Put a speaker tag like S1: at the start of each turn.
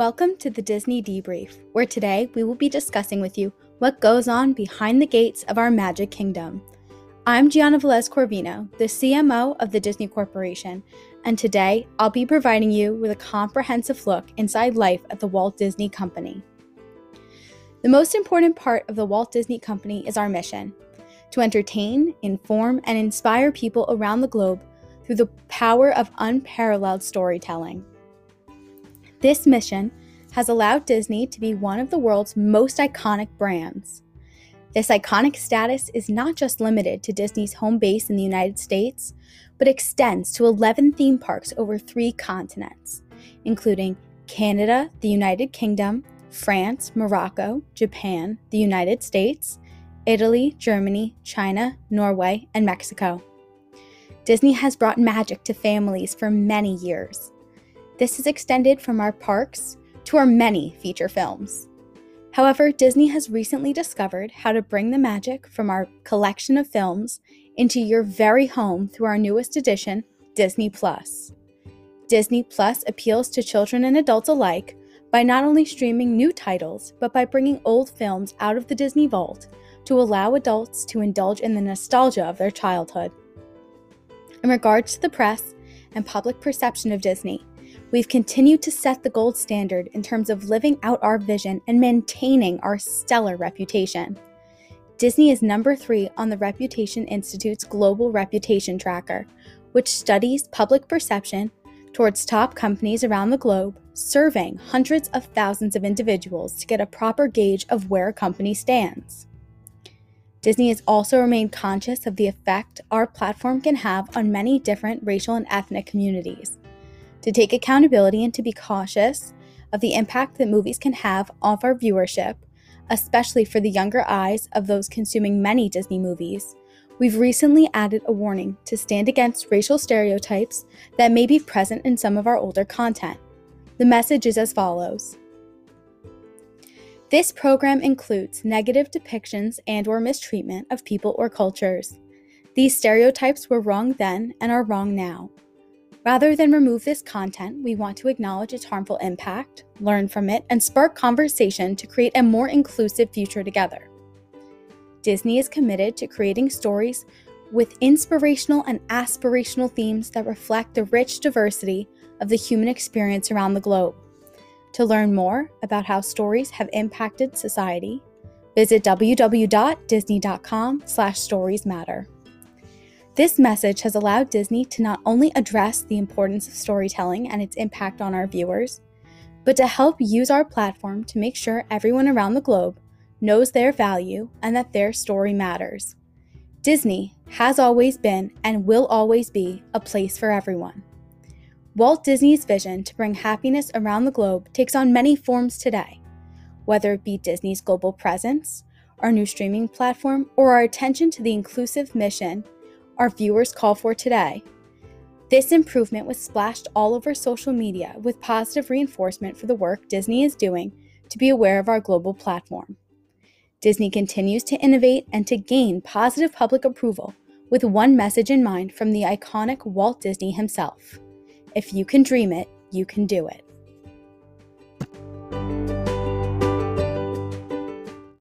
S1: Welcome to the Disney Debrief, where today we will be discussing with you what goes on behind the gates of our Magic Kingdom. I'm Gianna Velez Corvino, the CMO of the Disney Corporation, and today I'll be providing you with a comprehensive look inside life at the Walt Disney Company. The most important part of the Walt Disney Company is our mission to entertain, inform, and inspire people around the globe through the power of unparalleled storytelling. This mission has allowed Disney to be one of the world's most iconic brands. This iconic status is not just limited to Disney's home base in the United States, but extends to 11 theme parks over three continents, including Canada, the United Kingdom, France, Morocco, Japan, the United States, Italy, Germany, China, Norway, and Mexico. Disney has brought magic to families for many years. This has extended from our parks to our many feature films. However, Disney has recently discovered how to bring the magic from our collection of films into your very home through our newest edition, Disney Plus. Disney Plus appeals to children and adults alike by not only streaming new titles, but by bringing old films out of the Disney Vault to allow adults to indulge in the nostalgia of their childhood. In regards to the press and public perception of Disney, We've continued to set the gold standard in terms of living out our vision and maintaining our stellar reputation. Disney is number three on the Reputation Institute's Global Reputation Tracker, which studies public perception towards top companies around the globe, surveying hundreds of thousands of individuals to get a proper gauge of where a company stands. Disney has also remained conscious of the effect our platform can have on many different racial and ethnic communities to take accountability and to be cautious of the impact that movies can have on our viewership, especially for the younger eyes of those consuming many Disney movies, we've recently added a warning to stand against racial stereotypes that may be present in some of our older content. The message is as follows. This program includes negative depictions and or mistreatment of people or cultures. These stereotypes were wrong then and are wrong now. Rather than remove this content, we want to acknowledge its harmful impact, learn from it, and spark conversation to create a more inclusive future together. Disney is committed to creating stories with inspirational and aspirational themes that reflect the rich diversity of the human experience around the globe. To learn more about how stories have impacted society, visit www.disney.com/storiesmatter. This message has allowed Disney to not only address the importance of storytelling and its impact on our viewers, but to help use our platform to make sure everyone around the globe knows their value and that their story matters. Disney has always been and will always be a place for everyone. Walt Disney's vision to bring happiness around the globe takes on many forms today, whether it be Disney's global presence, our new streaming platform, or our attention to the inclusive mission our viewers call for today. This improvement was splashed all over social media with positive reinforcement for the work Disney is doing to be aware of our global platform. Disney continues to innovate and to gain positive public approval with one message in mind from the iconic Walt Disney himself If you can dream it, you can do it.